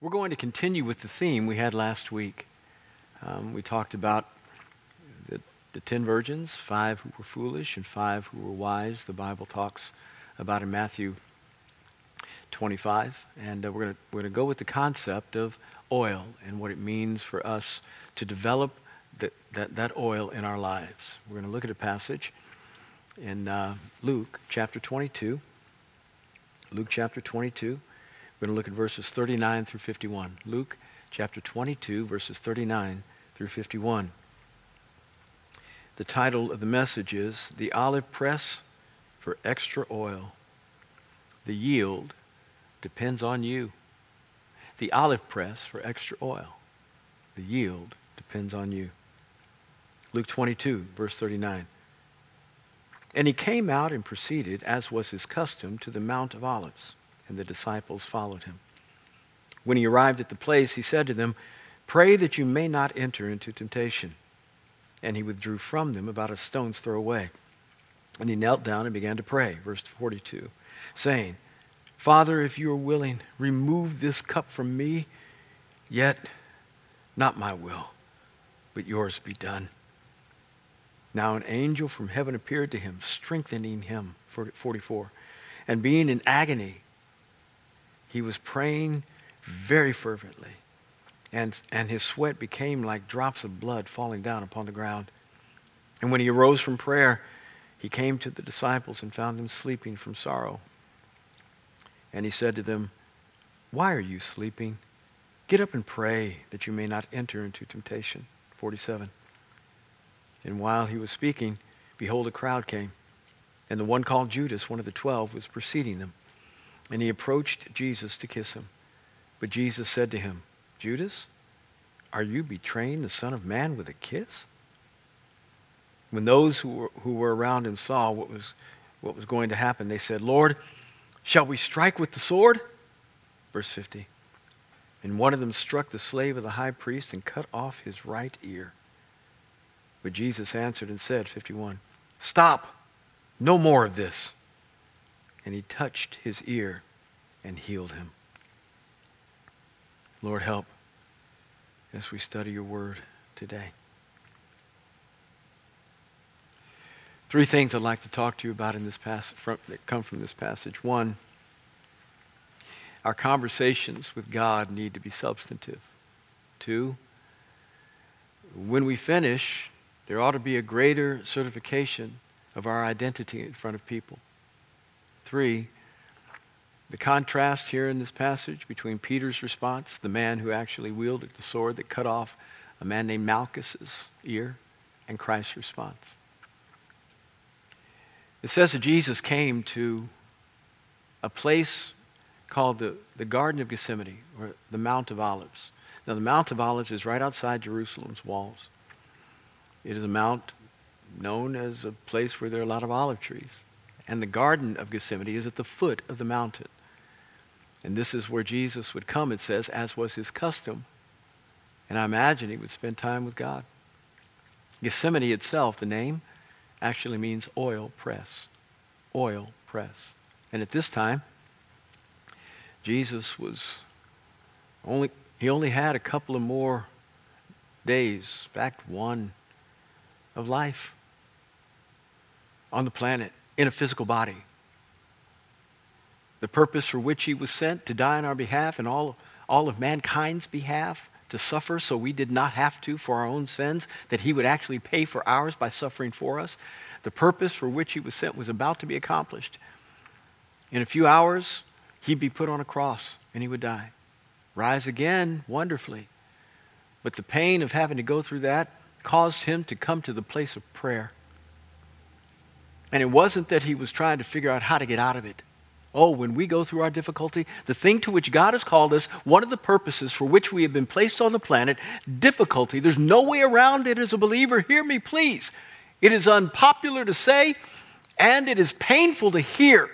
We're going to continue with the theme we had last week. Um, we talked about the, the ten virgins, five who were foolish and five who were wise. The Bible talks about in Matthew 25. And uh, we're going we're to go with the concept of oil and what it means for us to develop that, that, that oil in our lives. We're going to look at a passage in uh, Luke chapter 22. Luke chapter 22. We're going to look at verses 39 through 51. Luke chapter 22, verses 39 through 51. The title of the message is The Olive Press for Extra Oil. The yield depends on you. The olive press for extra oil. The yield depends on you. Luke 22, verse 39. And he came out and proceeded, as was his custom, to the Mount of Olives and the disciples followed him. When he arrived at the place, he said to them, Pray that you may not enter into temptation. And he withdrew from them about a stone's throw away. And he knelt down and began to pray, verse 42, saying, Father, if you are willing, remove this cup from me, yet not my will, but yours be done. Now an angel from heaven appeared to him, strengthening him, 44. And being in agony, he was praying very fervently, and, and his sweat became like drops of blood falling down upon the ground. And when he arose from prayer, he came to the disciples and found them sleeping from sorrow. And he said to them, Why are you sleeping? Get up and pray that you may not enter into temptation. 47. And while he was speaking, behold, a crowd came. And the one called Judas, one of the twelve, was preceding them. And he approached Jesus to kiss him. But Jesus said to him, Judas, are you betraying the Son of Man with a kiss? When those who were, who were around him saw what was, what was going to happen, they said, Lord, shall we strike with the sword? Verse 50. And one of them struck the slave of the high priest and cut off his right ear. But Jesus answered and said, 51, Stop, no more of this and he touched his ear and healed him. Lord, help as we study your word today. Three things I'd like to talk to you about in this passage that come from this passage. One, our conversations with God need to be substantive. Two, when we finish, there ought to be a greater certification of our identity in front of people. Three, the contrast here in this passage between Peter's response, the man who actually wielded the sword that cut off a man named Malchus's ear, and Christ's response. It says that Jesus came to a place called the, the Garden of Gethsemane, or the Mount of Olives. Now, the Mount of Olives is right outside Jerusalem's walls. It is a mount known as a place where there are a lot of olive trees. And the Garden of Gethsemane is at the foot of the mountain. And this is where Jesus would come, it says, as was his custom. And I imagine he would spend time with God. Gethsemane itself, the name, actually means oil press. Oil press. And at this time, Jesus was only, he only had a couple of more days, in fact, one of life on the planet in a physical body. The purpose for which he was sent to die on our behalf and all, all of mankind's behalf, to suffer so we did not have to for our own sins, that he would actually pay for ours by suffering for us. The purpose for which he was sent was about to be accomplished. In a few hours, he'd be put on a cross and he would die. Rise again wonderfully. But the pain of having to go through that caused him to come to the place of prayer. And it wasn't that he was trying to figure out how to get out of it. Oh, when we go through our difficulty, the thing to which God has called us, one of the purposes for which we have been placed on the planet, difficulty, there's no way around it as a believer. Hear me, please. It is unpopular to say, and it is painful to hear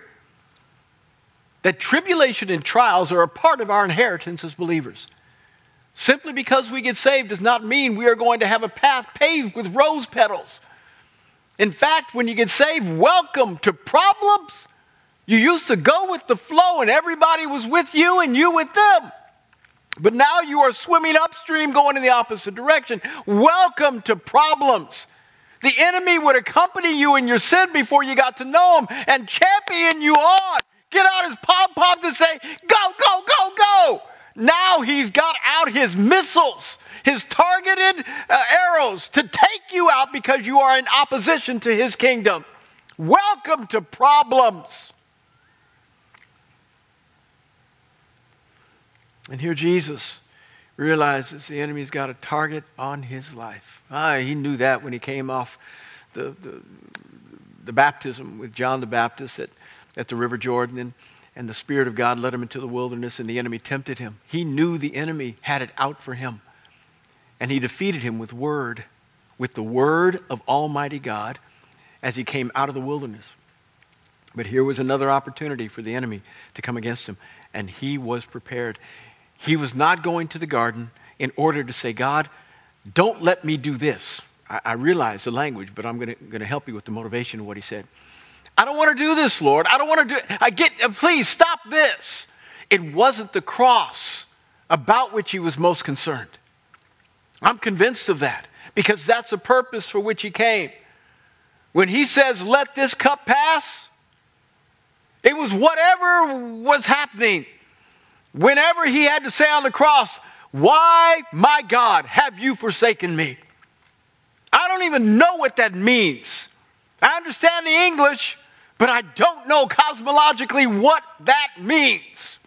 that tribulation and trials are a part of our inheritance as believers. Simply because we get saved does not mean we are going to have a path paved with rose petals. In fact, when you get saved, welcome to problems. You used to go with the flow and everybody was with you and you with them. But now you are swimming upstream going in the opposite direction. Welcome to problems. The enemy would accompany you in your sin before you got to know him and champion you on. Get out his pom pom to say, Go, go, go, go. Now he's got out his missiles, his targeted uh, arrows to take you out because you are in opposition to his kingdom. Welcome to problems. And here Jesus realizes the enemy's got a target on his life. Ah, he knew that when he came off the, the, the baptism with John the Baptist at, at the River Jordan, and, and the Spirit of God led him into the wilderness, and the enemy tempted him. He knew the enemy had it out for him, and he defeated him with word, with the word of Almighty God as he came out of the wilderness. But here was another opportunity for the enemy to come against him, and he was prepared. He was not going to the garden in order to say, God, don't let me do this. I, I realize the language, but I'm going to help you with the motivation of what he said. I don't want to do this, Lord. I don't want to do it. I get, uh, please stop this. It wasn't the cross about which he was most concerned. I'm convinced of that because that's the purpose for which he came. When he says, let this cup pass, it was whatever was happening. Whenever he had to say on the cross, Why, my God, have you forsaken me? I don't even know what that means. I understand the English, but I don't know cosmologically what that means.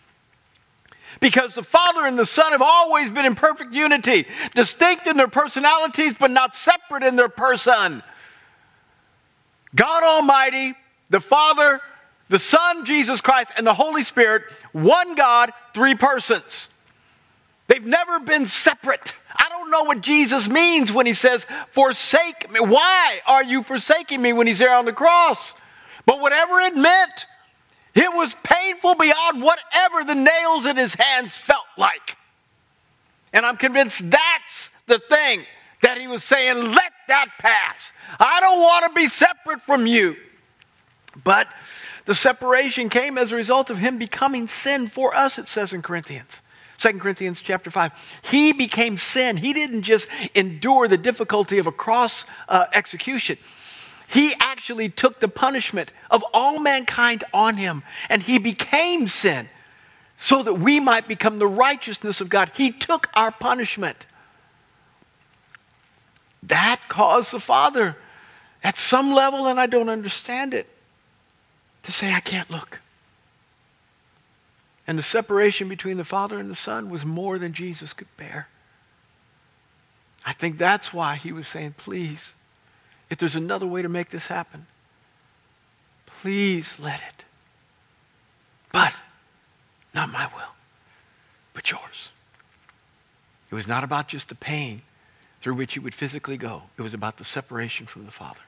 Because the Father and the Son have always been in perfect unity, distinct in their personalities, but not separate in their person. God Almighty, the Father, the Son, Jesus Christ, and the Holy Spirit, one God, three persons. They've never been separate. I don't know what Jesus means when he says, Forsake me. Why are you forsaking me when he's there on the cross? But whatever it meant, it was painful beyond whatever the nails in his hands felt like. And I'm convinced that's the thing that he was saying, Let that pass. I don't want to be separate from you. But the separation came as a result of him becoming sin for us, it says in Corinthians. 2 Corinthians chapter 5. He became sin. He didn't just endure the difficulty of a cross uh, execution. He actually took the punishment of all mankind on him, and he became sin so that we might become the righteousness of God. He took our punishment. That caused the Father, at some level, and I don't understand it, to say, I can't look. And the separation between the Father and the Son was more than Jesus could bear. I think that's why he was saying, please, if there's another way to make this happen, please let it. But not my will, but yours. It was not about just the pain through which he would physically go, it was about the separation from the Father.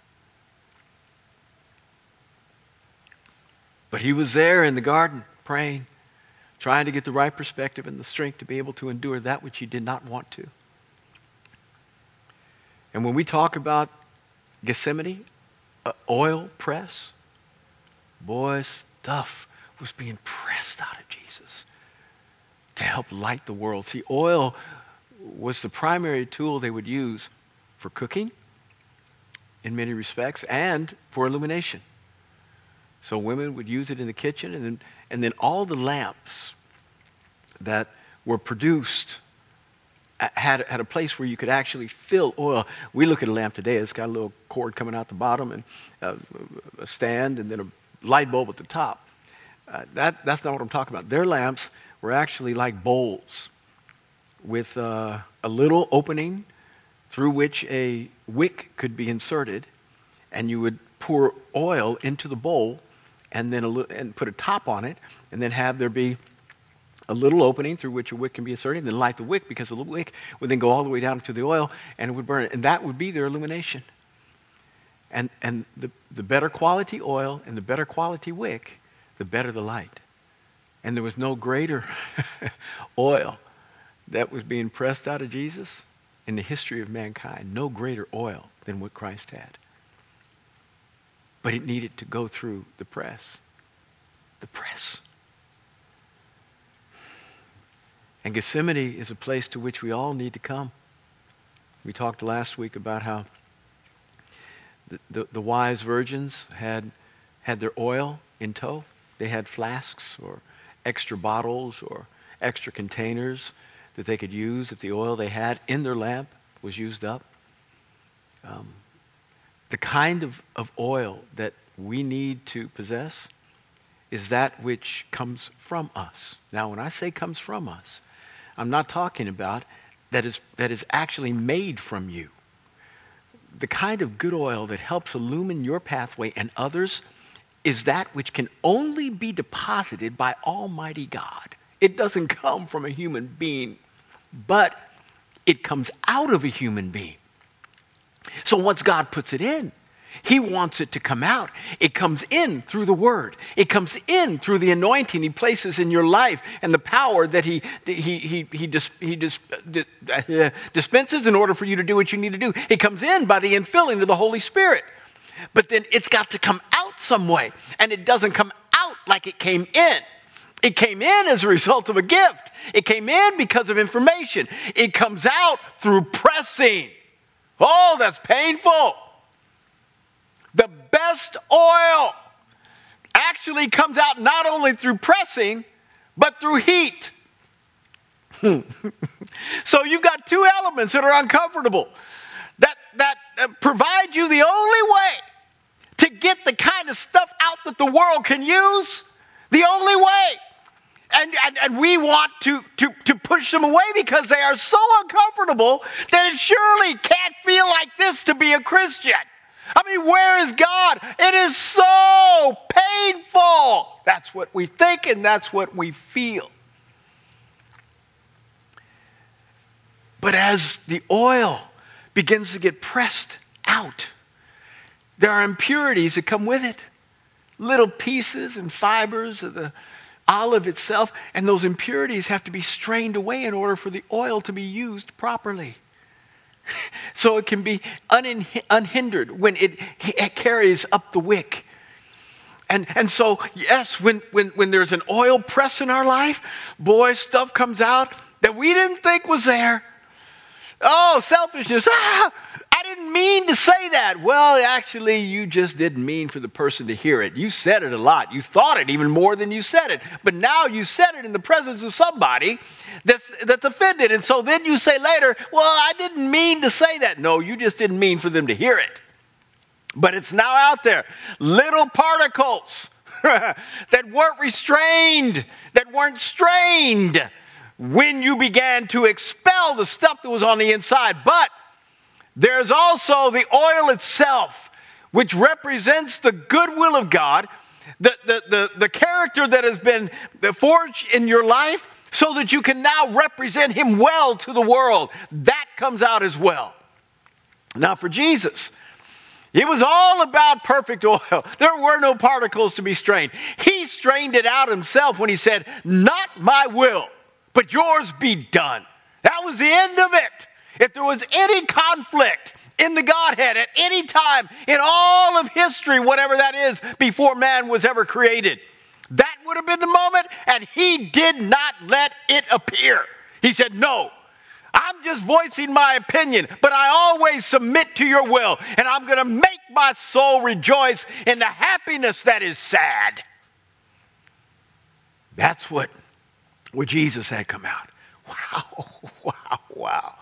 But he was there in the garden praying, trying to get the right perspective and the strength to be able to endure that which he did not want to. And when we talk about Gethsemane, uh, oil press, boy, stuff was being pressed out of Jesus to help light the world. See, oil was the primary tool they would use for cooking in many respects and for illumination. So women would use it in the kitchen, and then, and then all the lamps that were produced had, had a place where you could actually fill oil. We look at a lamp today, it's got a little cord coming out the bottom, and uh, a stand, and then a light bulb at the top. Uh, that, that's not what I'm talking about. Their lamps were actually like bowls with uh, a little opening through which a wick could be inserted, and you would pour oil into the bowl and then a and put a top on it, and then have there be a little opening through which a wick can be inserted, then light the wick because the wick would then go all the way down to the oil and it would burn. And that would be their illumination. And, and the, the better quality oil and the better quality wick, the better the light. And there was no greater oil that was being pressed out of Jesus in the history of mankind. No greater oil than what Christ had. But it needed to go through the press. The press. And Gethsemane is a place to which we all need to come. We talked last week about how the, the, the wise virgins had, had their oil in tow. They had flasks or extra bottles or extra containers that they could use if the oil they had in their lamp was used up. Um, the kind of, of oil that we need to possess is that which comes from us. Now, when I say comes from us, I'm not talking about that is, that is actually made from you. The kind of good oil that helps illumine your pathway and others is that which can only be deposited by Almighty God. It doesn't come from a human being, but it comes out of a human being. So once God puts it in, he wants it to come out. It comes in through the Word. It comes in through the anointing He places in your life and the power that He, he, he, he, he uh, dispenses in order for you to do what you need to do. It comes in by the infilling of the Holy Spirit. But then it's got to come out some way. And it doesn't come out like it came in. It came in as a result of a gift. It came in because of information. It comes out through pressing. Oh, that's painful. The best oil actually comes out not only through pressing, but through heat. so you've got two elements that are uncomfortable that, that uh, provide you the only way to get the kind of stuff out that the world can use. The only way. And, and, and, we want to, to, to push them away because they are so uncomfortable that it surely can't feel like this to be a Christian. I mean, where is God? It is so painful. That's what we think and that's what we feel. But as the oil begins to get pressed out, there are impurities that come with it little pieces and fibers of the olive itself, and those impurities have to be strained away in order for the oil to be used properly so it can be unhindered when it, it carries up the wick. And, and so, yes, when, when, when there's an oil press in our life, boy, stuff comes out that we didn't think was there. Oh, selfishness. Ah, I didn't mean to say that. Well, actually, you just didn't mean for the person to hear it. You said it a lot. You thought it even more than you said it. But now you said it in the presence of somebody that's, that's offended. And so then you say later, well, I didn't mean to say that. No, you just didn't mean for them to hear it. But it's now out there. Little particles that weren't restrained, that weren't strained when you began to expel the stuff that was on the inside. But there's also the oil itself, which represents the goodwill of God, the, the, the, the character that has been forged in your life, so that you can now represent Him well to the world. That comes out as well. Now, for Jesus, it was all about perfect oil. There were no particles to be strained. He strained it out himself when he said, Not my will, but yours be done. That was the end of it. If there was any conflict in the Godhead at any time in all of history, whatever that is, before man was ever created, that would have been the moment, and he did not let it appear. He said, No, I'm just voicing my opinion, but I always submit to your will, and I'm going to make my soul rejoice in the happiness that is sad. That's what, what Jesus had come out. Wow, wow, wow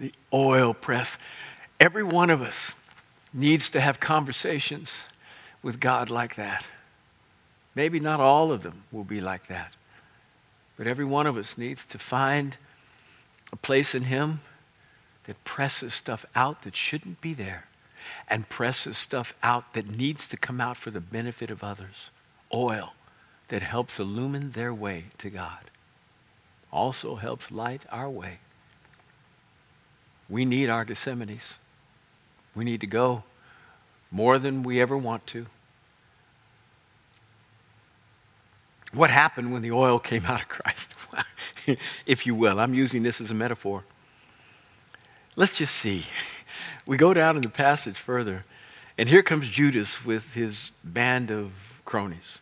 the oil press. Every one of us needs to have conversations with God like that. Maybe not all of them will be like that, but every one of us needs to find a place in Him that presses stuff out that shouldn't be there and presses stuff out that needs to come out for the benefit of others. Oil that helps illumine their way to God also helps light our way we need our Gethsemanes. We need to go more than we ever want to. What happened when the oil came out of Christ? if you will, I'm using this as a metaphor. Let's just see. We go down in the passage further, and here comes Judas with his band of cronies.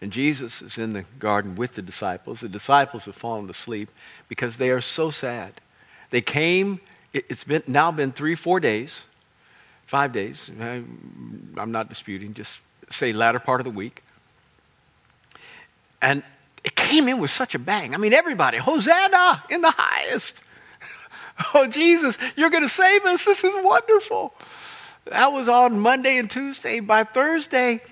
And Jesus is in the garden with the disciples. The disciples have fallen asleep because they are so sad. They came, it's been now been three, four days, five days. I'm not disputing, just say latter part of the week. And it came in with such a bang. I mean, everybody, Hosanna in the highest. Oh, Jesus, you're going to save us. This is wonderful. That was on Monday and Tuesday. By Thursday,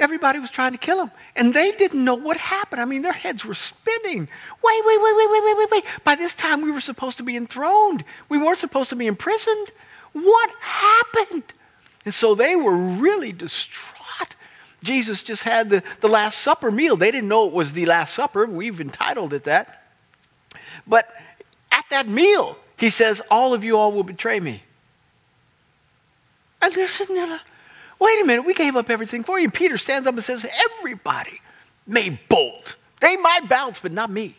everybody was trying to kill him. And they didn't know what happened. I mean, their heads were spinning. Wait, wait, wait, wait, wait, wait, wait, wait. By this time, we were supposed to be enthroned. We weren't supposed to be imprisoned. What happened? And so they were really distraught. Jesus just had the, the Last Supper meal. They didn't know it was the Last Supper. We've entitled it that. But at that meal, he says, All of you all will betray me. And they're sitting there like, Wait a minute, we gave up everything for you. Peter stands up and says, Everybody may bolt. They might bounce, but not me.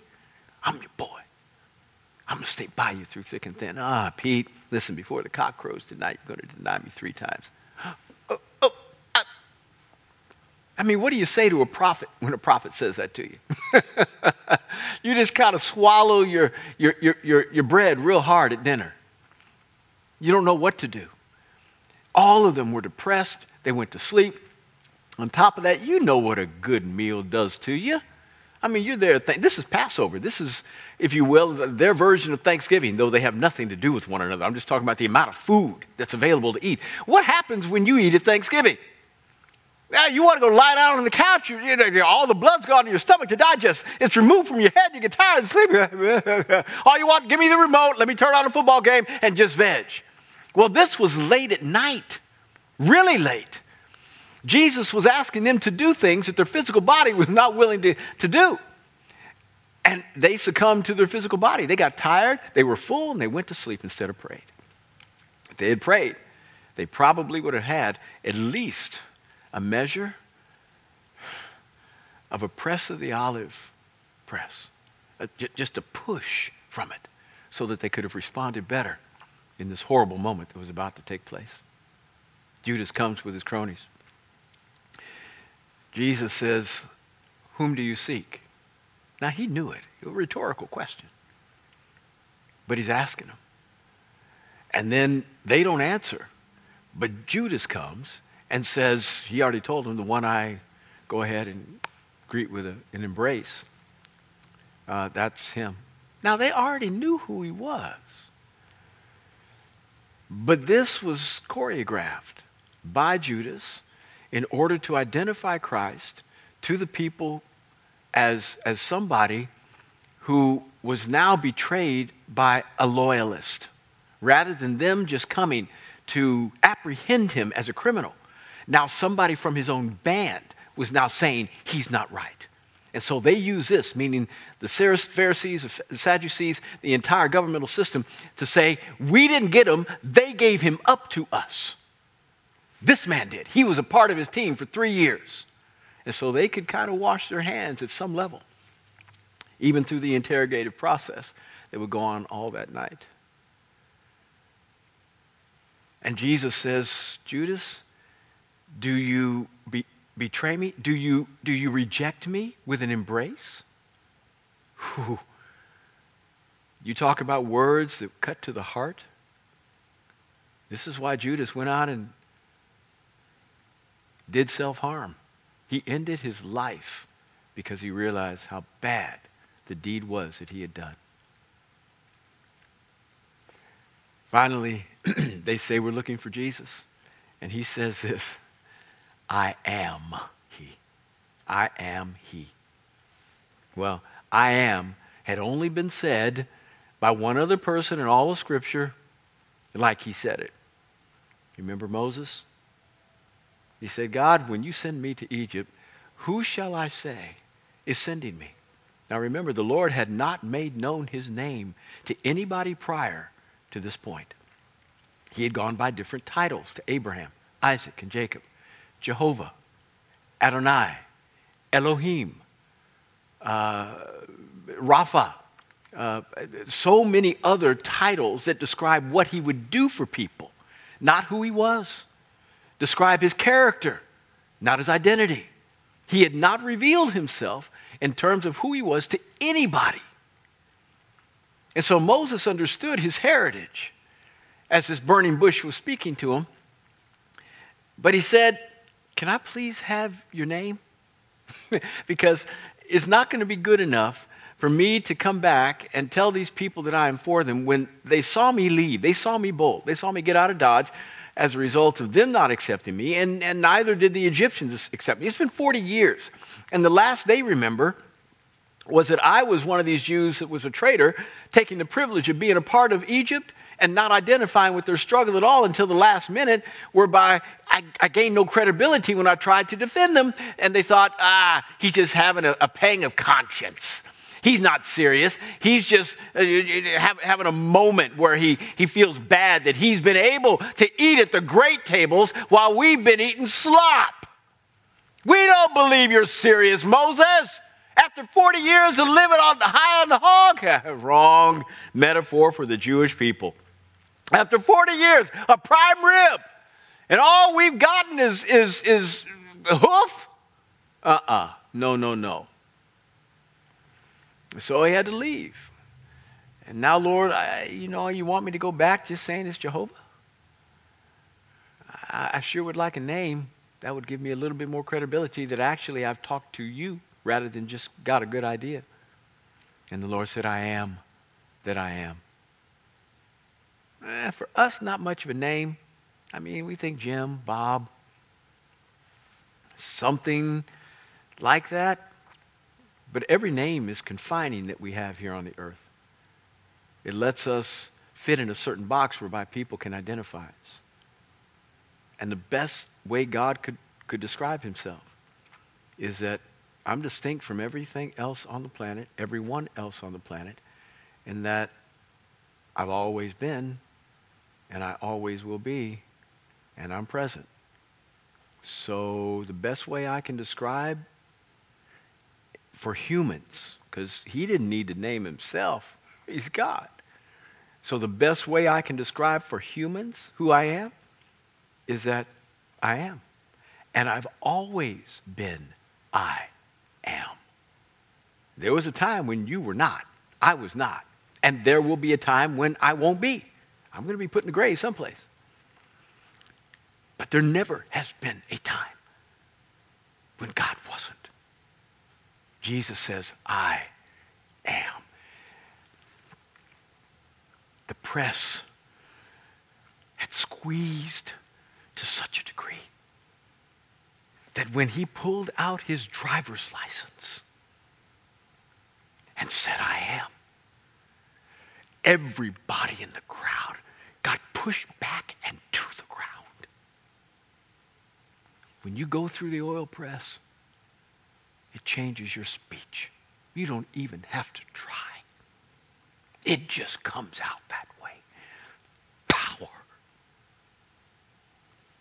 I'm your boy. I'm going to stay by you through thick and thin. Ah, Pete, listen, before the cock crows tonight, you're going to deny me three times. Oh, oh, I, I mean, what do you say to a prophet when a prophet says that to you? you just kind of swallow your, your, your, your, your bread real hard at dinner. You don't know what to do. All of them were depressed. They went to sleep. On top of that, you know what a good meal does to you. I mean, you're there. Th- this is Passover. This is, if you will, their version of Thanksgiving, though they have nothing to do with one another. I'm just talking about the amount of food that's available to eat. What happens when you eat at Thanksgiving? Now, you want to go lie down on the couch, you, you know, all the blood's gone to your stomach to digest. It's removed from your head, you get tired and sleep. all you want, give me the remote, let me turn on a football game, and just veg. Well, this was late at night, really late. Jesus was asking them to do things that their physical body was not willing to, to do. And they succumbed to their physical body. They got tired, they were full, and they went to sleep instead of prayed. If they had prayed, they probably would have had at least a measure of a press of the olive press, just a push from it, so that they could have responded better in this horrible moment that was about to take place. Judas comes with his cronies. Jesus says, Whom do you seek? Now he knew it. It was a rhetorical question. But he's asking them. And then they don't answer. But Judas comes and says, he already told him, the one I go ahead and greet with a, an embrace, uh, that's him. Now they already knew who he was. But this was choreographed by Judas in order to identify Christ to the people as, as somebody who was now betrayed by a loyalist, rather than them just coming to apprehend him as a criminal. Now, somebody from his own band was now saying he's not right. And so they use this, meaning the Pharisees, the Sadducees, the entire governmental system, to say, we didn't get him, they gave him up to us. This man did. He was a part of his team for three years. And so they could kind of wash their hands at some level, even through the interrogative process that would go on all that night. And Jesus says, Judas, do you be, betray me? Do you, do you reject me with an embrace? Whew. You talk about words that cut to the heart. This is why Judas went out and did self harm. He ended his life because he realized how bad the deed was that he had done. Finally, they say, We're looking for Jesus. And he says this I am he. I am he. Well, I am had only been said by one other person in all of Scripture like he said it. Remember Moses? He said, God, when you send me to Egypt, who shall I say is sending me? Now remember, the Lord had not made known his name to anybody prior to this point. He had gone by different titles to Abraham, Isaac, and Jacob Jehovah, Adonai, Elohim, uh, Rapha, uh, so many other titles that describe what he would do for people, not who he was describe his character, not his identity. He had not revealed himself in terms of who he was to anybody. And so Moses understood his heritage as this burning bush was speaking to him. But he said, Can I please have your name? because it's not going to be good enough for me to come back and tell these people that I am for them when they saw me leave. They saw me bolt. They saw me get out of Dodge as a result of them not accepting me, and, and neither did the Egyptians accept me. It's been 40 years. And the last they remember was that I was one of these Jews that was a traitor, taking the privilege of being a part of Egypt and not identifying with their struggle at all until the last minute, whereby I, I gained no credibility when I tried to defend them. And they thought, ah, he's just having a, a pang of conscience. He's not serious. He's just uh, having a moment where he, he feels bad that he's been able to eat at the great tables while we've been eating slop. We don't believe you're serious, Moses. After 40 years of living on the high on the hog, wrong metaphor for the Jewish people. After 40 years, a prime rib, and all we've gotten is, is, is hoof? Uh uh-uh. uh. No, no, no. So he had to leave. And now, Lord, I, you know, you want me to go back just saying it's Jehovah? I, I sure would like a name. That would give me a little bit more credibility that actually I've talked to you rather than just got a good idea. And the Lord said, I am that I am. Eh, for us, not much of a name. I mean, we think Jim, Bob, something like that. But every name is confining that we have here on the earth. It lets us fit in a certain box whereby people can identify us. And the best way God could, could describe himself is that I'm distinct from everything else on the planet, everyone else on the planet, and that I've always been, and I always will be, and I'm present. So the best way I can describe for humans, because he didn't need to name himself, he's God. So, the best way I can describe for humans who I am is that I am. And I've always been I am. There was a time when you were not. I was not. And there will be a time when I won't be. I'm going to be put in the grave someplace. But there never has been a time when God wasn't. Jesus says, I am. The press had squeezed to such a degree that when he pulled out his driver's license and said, I am, everybody in the crowd got pushed back and to the ground. When you go through the oil press, it changes your speech. You don't even have to try. It just comes out that way. Power.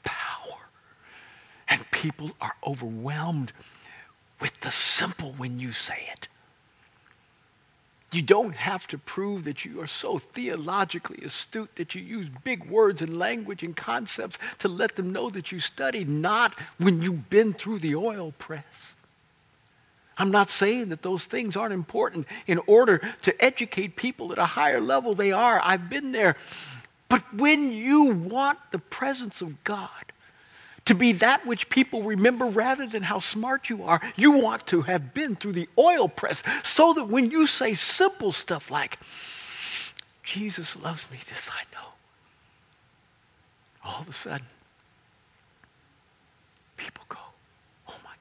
Power. And people are overwhelmed with the simple when you say it. You don't have to prove that you are so theologically astute that you use big words and language and concepts to let them know that you studied, not when you've been through the oil press. I'm not saying that those things aren't important in order to educate people at a higher level. They are. I've been there. But when you want the presence of God to be that which people remember rather than how smart you are, you want to have been through the oil press so that when you say simple stuff like, Jesus loves me, this I know, all of a sudden, people go, oh my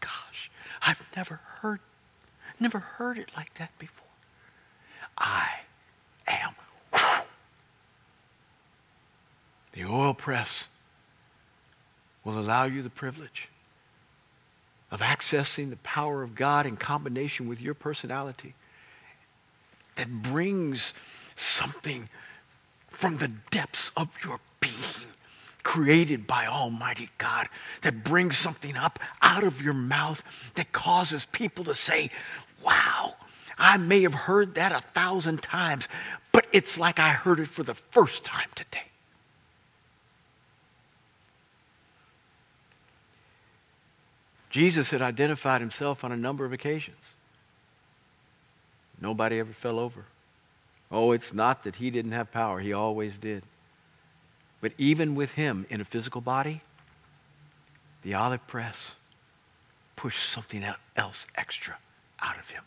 gosh, I've never heard, never heard it like that before. I am. The oil press will allow you the privilege of accessing the power of God in combination with your personality that brings something from the depths of your being created by Almighty God that brings something up out of your mouth that causes people to say, Wow, I may have heard that a thousand times, but it's like I heard it for the first time today. Jesus had identified himself on a number of occasions. Nobody ever fell over. Oh, it's not that he didn't have power, he always did. But even with him in a physical body, the olive press pushed something else extra out of him.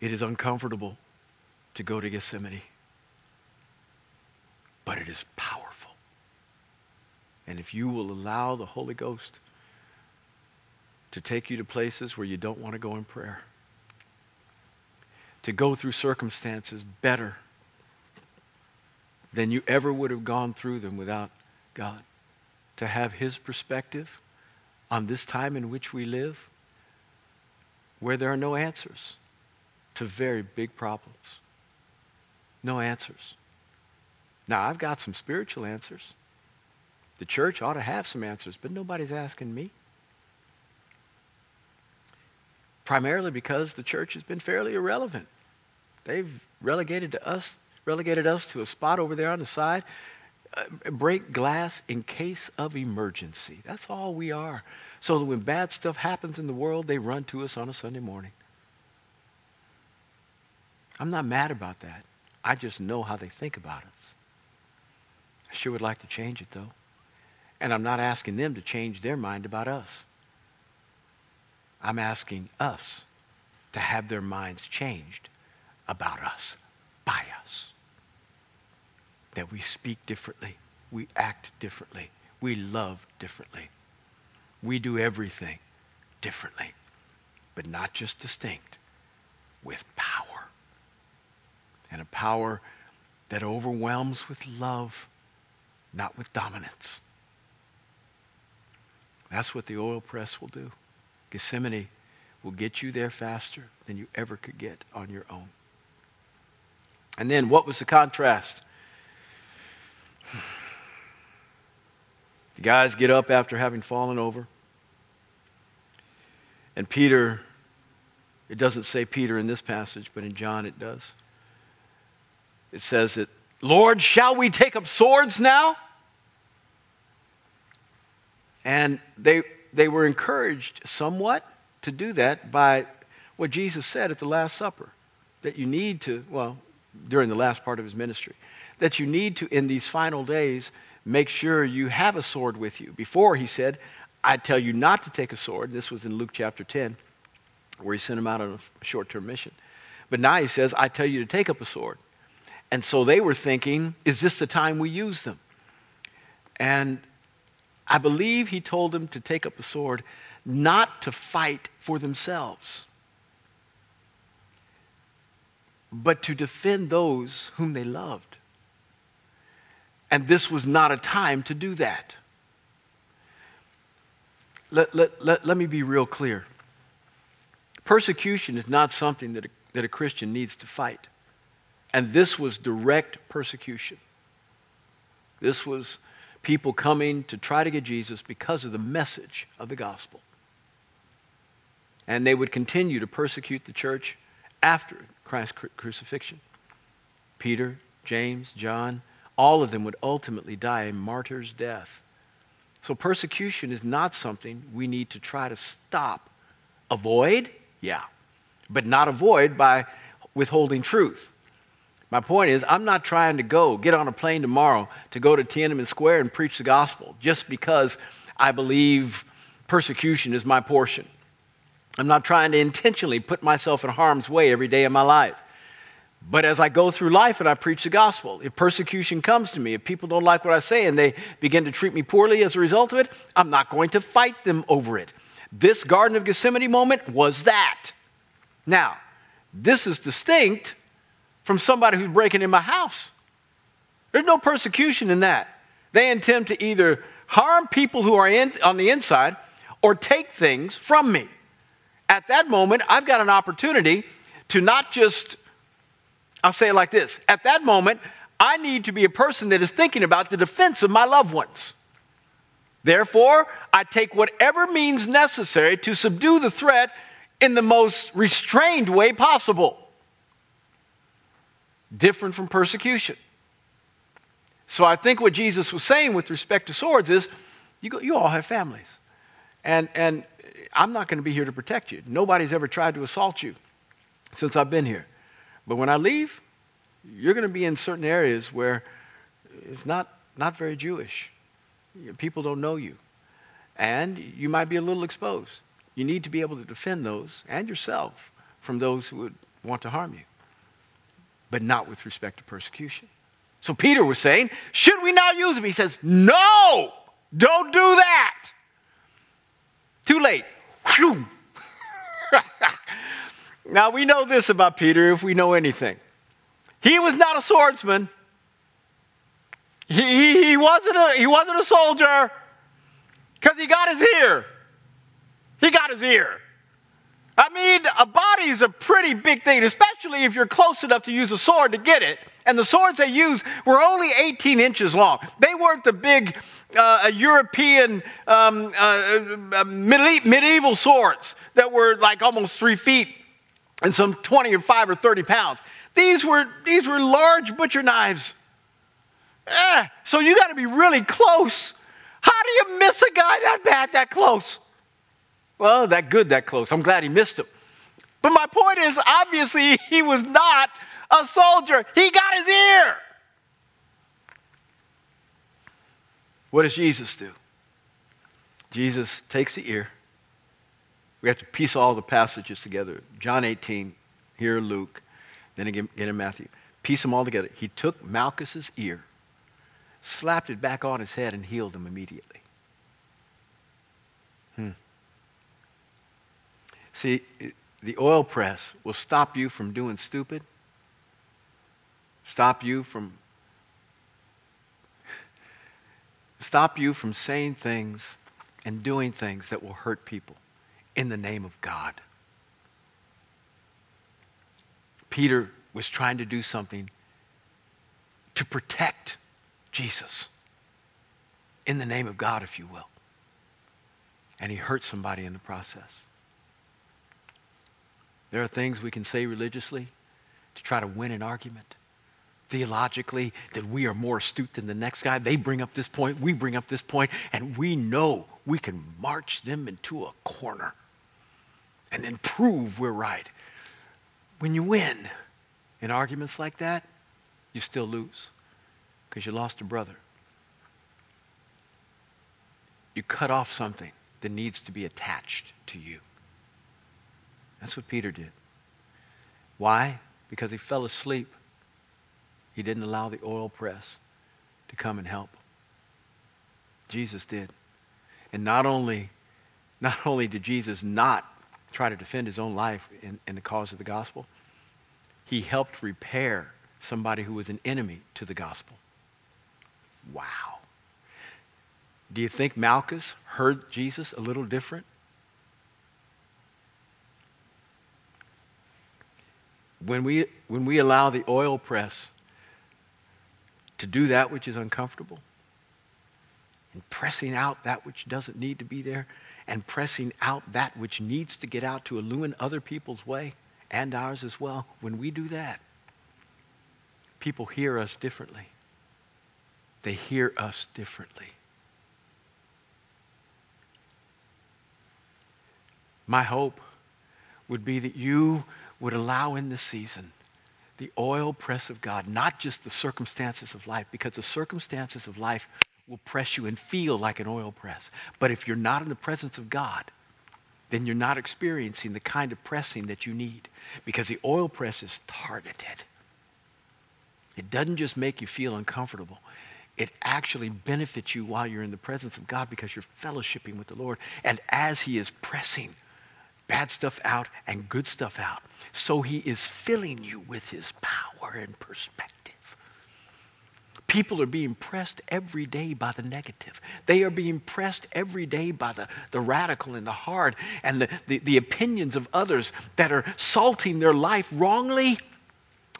It is uncomfortable to go to Gethsemane, but it is powerful. And if you will allow the Holy Ghost to take you to places where you don't want to go in prayer, to go through circumstances better than you ever would have gone through them without God, to have His perspective on this time in which we live, where there are no answers to very big problems. No answers. Now, I've got some spiritual answers. The church ought to have some answers, but nobody's asking me. Primarily because the church has been fairly irrelevant. They've relegated to us, relegated us to a spot over there on the side. Uh, break glass in case of emergency. That's all we are. So that when bad stuff happens in the world, they run to us on a Sunday morning. I'm not mad about that. I just know how they think about us. I sure would like to change it, though. And I'm not asking them to change their mind about us. I'm asking us to have their minds changed about us, by us. That we speak differently, we act differently, we love differently, we do everything differently, but not just distinct, with power and a power that overwhelms with love, not with dominance. That's what the oil press will do. Gethsemane will get you there faster than you ever could get on your own. And then what was the contrast? The guys get up after having fallen over. And Peter, it doesn't say Peter in this passage, but in John it does it says that, Lord, shall we take up swords now? And they, they were encouraged somewhat to do that by what Jesus said at the Last Supper that you need to, well, during the last part of his ministry, that you need to, in these final days, make sure you have a sword with you. Before, he said, I tell you not to take a sword. This was in Luke chapter 10, where he sent him out on a short term mission. But now he says, I tell you to take up a sword. And so they were thinking, is this the time we use them? And I believe he told them to take up the sword not to fight for themselves, but to defend those whom they loved. And this was not a time to do that. Let, let, let, let me be real clear. Persecution is not something that a, that a Christian needs to fight. And this was direct persecution. This was people coming to try to get Jesus because of the message of the gospel. And they would continue to persecute the church after Christ's crucifixion. Peter, James, John, all of them would ultimately die a martyr's death. So persecution is not something we need to try to stop. Avoid? Yeah. But not avoid by withholding truth. My point is, I'm not trying to go, get on a plane tomorrow to go to Tiananmen Square and preach the gospel just because I believe persecution is my portion. I'm not trying to intentionally put myself in harm's way every day of my life. But as I go through life and I preach the gospel, if persecution comes to me, if people don't like what I say and they begin to treat me poorly as a result of it, I'm not going to fight them over it. This Garden of Gethsemane moment was that. Now, this is distinct from somebody who's breaking in my house. There's no persecution in that. They intend to either harm people who are in, on the inside or take things from me. At that moment, I've got an opportunity to not just, I'll say it like this at that moment, I need to be a person that is thinking about the defense of my loved ones. Therefore, I take whatever means necessary to subdue the threat in the most restrained way possible different from persecution. So I think what Jesus was saying with respect to swords is you, go, you all have families. And, and I'm not going to be here to protect you. Nobody's ever tried to assault you since I've been here. But when I leave, you're going to be in certain areas where it's not, not very Jewish. People don't know you. And you might be a little exposed. You need to be able to defend those and yourself from those who would want to harm you, but not with respect to persecution. So Peter was saying, Should we not use them? He says, No, don't do that. Too late. now we know this about Peter if we know anything. He was not a swordsman. He, he, he, wasn't, a, he wasn't a soldier because he got his ear. He got his ear. I mean, a body is a pretty big thing, especially if you're close enough to use a sword to get it. And the swords they used were only 18 inches long. They weren't the big uh, European um, uh, uh, medieval swords that were like almost three feet and some 20 or 5 or 30 pounds. These were, these were large butcher knives. Eh, so you got to be really close. How do you miss a guy that bad, that close? Well, that good, that close. I'm glad he missed him. But my point is, obviously, he was not a soldier. He got his ear. What does Jesus do? Jesus takes the ear. We have to piece all the passages together. John 18, here Luke, then again, in Matthew. Piece them all together. He took Malchus's ear, slapped it back on his head, and healed him immediately. See, the oil press will stop you from doing stupid, stop you from stop you from saying things and doing things that will hurt people in the name of God. Peter was trying to do something to protect Jesus in the name of God, if you will. And he hurt somebody in the process. There are things we can say religiously to try to win an argument. Theologically, that we are more astute than the next guy. They bring up this point, we bring up this point, and we know we can march them into a corner and then prove we're right. When you win in arguments like that, you still lose because you lost a brother. You cut off something that needs to be attached to you. That's what Peter did. Why? Because he fell asleep. He didn't allow the oil press to come and help. Jesus did. And not only, not only did Jesus not try to defend his own life in, in the cause of the gospel, he helped repair somebody who was an enemy to the gospel. Wow. Do you think Malchus heard Jesus a little different? When we, when we allow the oil press to do that which is uncomfortable, and pressing out that which doesn't need to be there, and pressing out that which needs to get out to illumine other people's way and ours as well, when we do that, people hear us differently. They hear us differently. My hope would be that you would allow in this season the oil press of God, not just the circumstances of life, because the circumstances of life will press you and feel like an oil press. But if you're not in the presence of God, then you're not experiencing the kind of pressing that you need because the oil press is targeted. It doesn't just make you feel uncomfortable. It actually benefits you while you're in the presence of God because you're fellowshipping with the Lord. And as He is pressing bad stuff out and good stuff out. So he is filling you with his power and perspective. People are being pressed every day by the negative. They are being pressed every day by the, the radical and the hard and the, the, the opinions of others that are salting their life wrongly,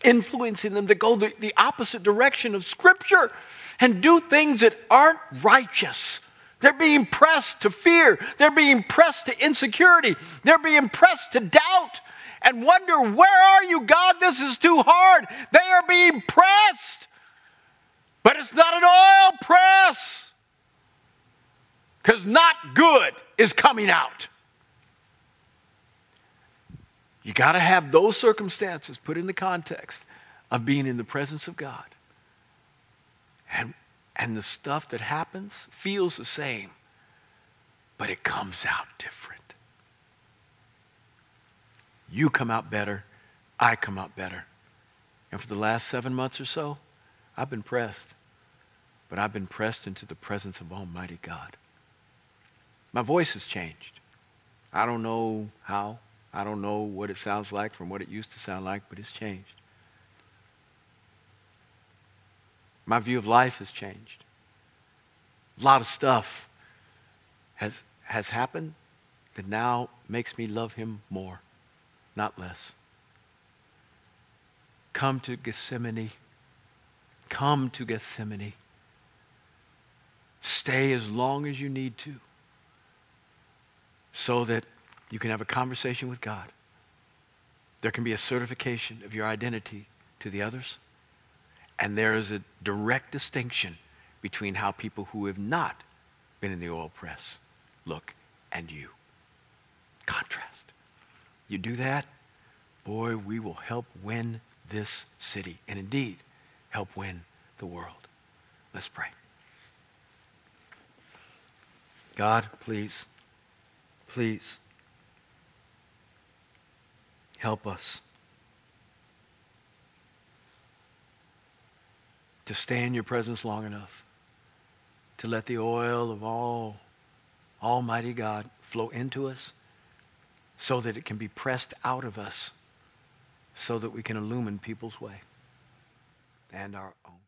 influencing them to go the, the opposite direction of Scripture and do things that aren't righteous. They're being pressed to fear. They're being pressed to insecurity. They're being pressed to doubt and wonder, where are you, God? This is too hard. They are being pressed But it's not an oil press. Because not good is coming out. You got to have those circumstances put in the context of being in the presence of God. And, and the stuff that happens feels the same, but it comes out different. You come out better, I come out better. And for the last seven months or so, I've been pressed. But I've been pressed into the presence of Almighty God. My voice has changed. I don't know how. I don't know what it sounds like from what it used to sound like, but it's changed. My view of life has changed. A lot of stuff has, has happened that now makes me love him more, not less. Come to Gethsemane. Come to Gethsemane. Stay as long as you need to so that you can have a conversation with God. There can be a certification of your identity to the others. And there is a direct distinction between how people who have not been in the oil press look and you. Contrast. You do that, boy, we will help win this city and indeed help win the world. Let's pray. God, please, please help us to stay in your presence long enough to let the oil of all Almighty God flow into us so that it can be pressed out of us so that we can illumine people's way and our own.